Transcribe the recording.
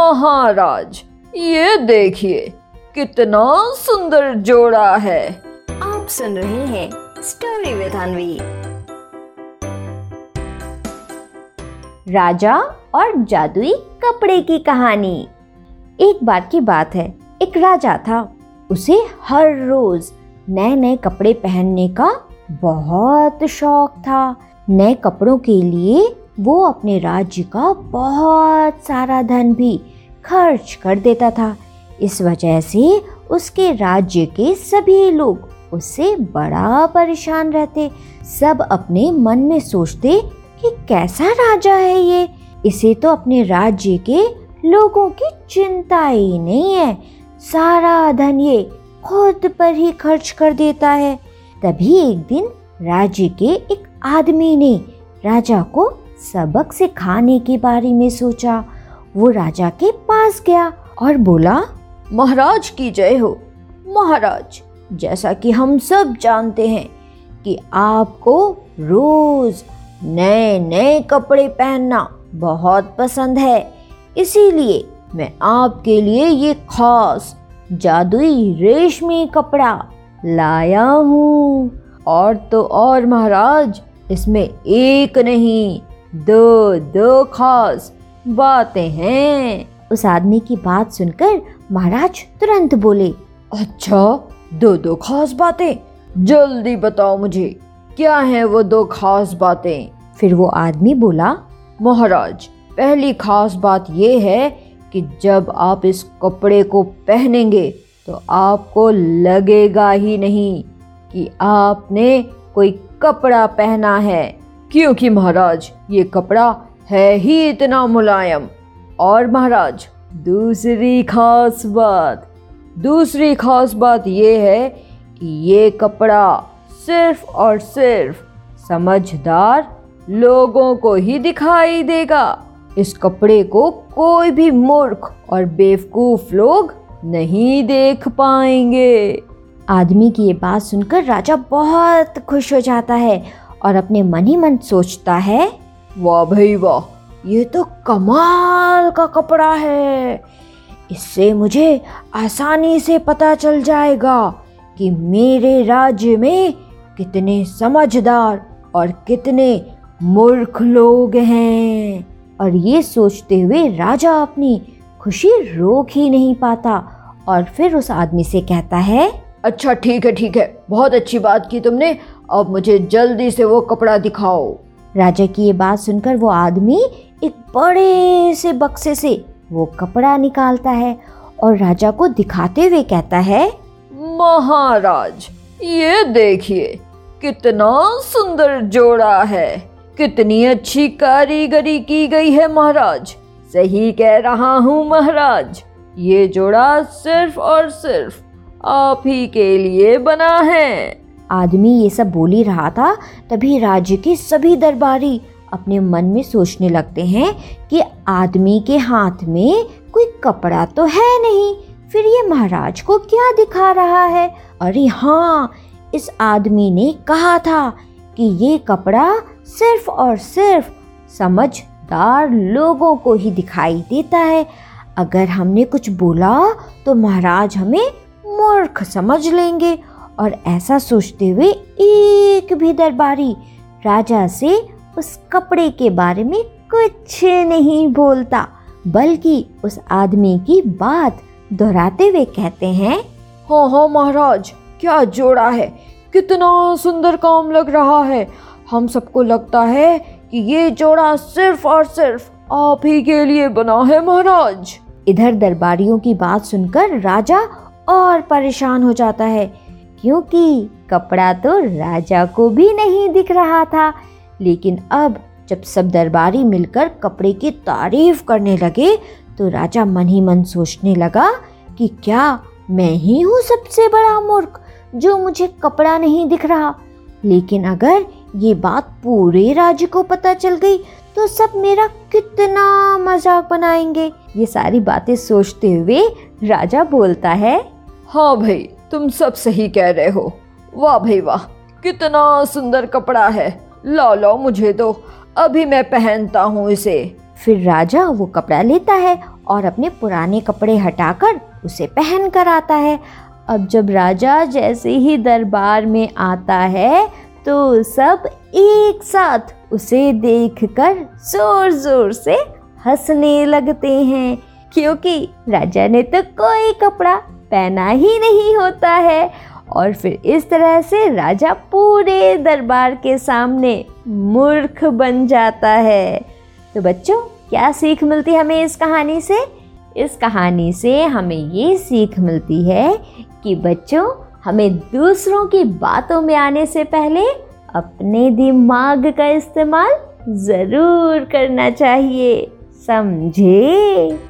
महाराज ये देखिए कितना सुंदर जोड़ा है। आप सुन रहे हैं स्टोरी विद अनवी राजा और जादुई कपड़े की कहानी। एक बार की बात है एक राजा था। उसे हर रोज नए नए कपड़े पहनने का बहुत शौक था। नए कपड़ों के लिए वो अपने राज्य का बहुत सारा धन भी खर्च कर देता था। इस वजह से उसके राज्य के सभी लोग उससे बड़ा परेशान रहते। सब अपने मन में सोचते कि कैसा राजा है ये? इसे तो अपने राज्य के लोगों की चिंता ही नहीं है। सारा धन ये खुद पर ही खर्च कर देता है। तभी एक दिन राज्य के एक आदमी ने राजा को सबक सिखाने के बारे में सोचा। वो राजा के पास गया और बोला, महाराज की जय हो। महाराज, जैसा कि हम सब जानते हैं कि आपको रोज नए नए कपड़े पहनना बहुत पसंद है। इसीलिए मैं आपके लिए ये खास जादुई रेशमी कपड़ा लाया हूँ। और तो और महाराज, इसमें एक नहीं दो दो खास बातें हैं। उस आदमी की बात सुनकर महाराज तुरंत बोले अच्छा दो दो खास बातें? जल्दी बताओ मुझे क्या है वो दो खास बातें? फिर वो आदमी बोला महाराज पहली खास बात ये है कि जब आप इस कपड़े को पहनेंगे तो आपको लगेगा ही नहीं कि आपने कोई कपड़ा पहना है। क्योंकि महाराज, ये कपड़ा है ही इतना मुलायम। और महाराज, दूसरी खास बात, दूसरी खास बात ये है कि ये कपड़ा सिर्फ़ और सिर्फ़ समझदार लोगों को ही दिखाई देगा। इस कपड़े को कोई भी मूर्ख और बेवकूफ़ लोग नहीं देख पाएँगे। आदमी की ये बात सुनकर राजा बहुत खुश हो जाता है और अपने मन ही मन सोचता है, वाह भाई वाह, ये तो कमाल का कपड़ा है। इससे मुझे आसानी से पता चल जाएगा कि मेरे राज्य में कितने समझदार और कितने मूर्ख लोग हैं। और ये सोचते हुए राजा अपनी खुशी रोक ही नहीं पाता और फिर उस आदमी से कहता है अच्छा ठीक है ठीक है, बहुत अच्छी बात की तुमने। अब मुझे जल्दी से वो कपड़ा दिखाओ। राजा की ये बात सुनकर वो आदमी एक बड़े से बक्से से वो कपड़ा निकालता है और राजा को दिखाते हुए कहता है महाराज ये देखिए कितना सुंदर जोड़ा है। कितनी अच्छी कारीगरी की गई है महाराज। सही कह रहा हूँ महाराज ये जोड़ा सिर्फ़ और सिर्फ़ आप ही के लिए बना है। आदमी ये सब बोल ही रहा था, तभी राज्य के सभी दरबारी अपने मन में सोचने लगते हैं कि आदमी के हाथ में कोई कपड़ा तो है नहीं। फिर ये महाराज को क्या दिखा रहा है? अरे हाँ इस आदमी ने कहा था कि ये कपड़ा सिर्फ़ और सिर्फ़ समझदार लोगों को ही दिखाई देता है। अगर हमने कुछ बोला तो महाराज हमें मूर्ख समझ लेंगे और ऐसा सोचते हुए एक भी दरबारी राजा से उस कपड़े के बारे में कुछ नहीं बोलता बल्कि उस आदमी की बात दोहराते हुए कहते हैं हाँ हाँ महाराज क्या जोड़ा है? कितना सुंदर काम लग रहा है। हम सबको लगता है कि ये जोड़ा सिर्फ़ और सिर्फ़ आप ही के लिए बना है महाराज। इधर दरबारियों की बात सुनकर राजा और परेशान हो जाता है क्योंकि कपड़ा तो राजा को भी नहीं दिख रहा था। लेकिन अब जब सब दरबारी मिलकर कपड़े की तारीफ़ करने लगे तो राजा मन ही मन सोचने लगा कि क्या मैं ही हूँ सबसे बड़ा मूर्ख जो मुझे कपड़ा नहीं दिख रहा। लेकिन अगर ये बात पूरे राज्य को पता चल गई तो सब मेरा कितना मज़ाक बनाएँगे। ये सारी बातें सोचते हुए राजा बोलता है हाँ भाई तुम सब सही कह रहे हो। वाह भाई वाह, कितना सुंदर कपड़ा है। लो लो मुझे तो अभी मैं पहनता हूँ इसे। फिर राजा वो कपड़ा लेता है और अपने पुराने कपड़े हटाकर उसे पहन कर आता है। अब जब राजा जैसे ही दरबार में आता है तो सब एक साथ उसे देखकर ज़ोर ज़ोर से हंसने लगते हैं, क्योंकि राजा ने तो कोई कपड़ा पहना ही नहीं होता है। और फिर इस तरह से राजा पूरे दरबार के सामने मूर्ख बन जाता है। तो बच्चों, क्या सीख मिलती है हमें इस कहानी से? इस कहानी से हमें ये सीख मिलती है कि बच्चों, हमें दूसरों की बातों में आने से पहले अपने दिमाग का इस्तेमाल ज़रूर करना चाहिए। समझे?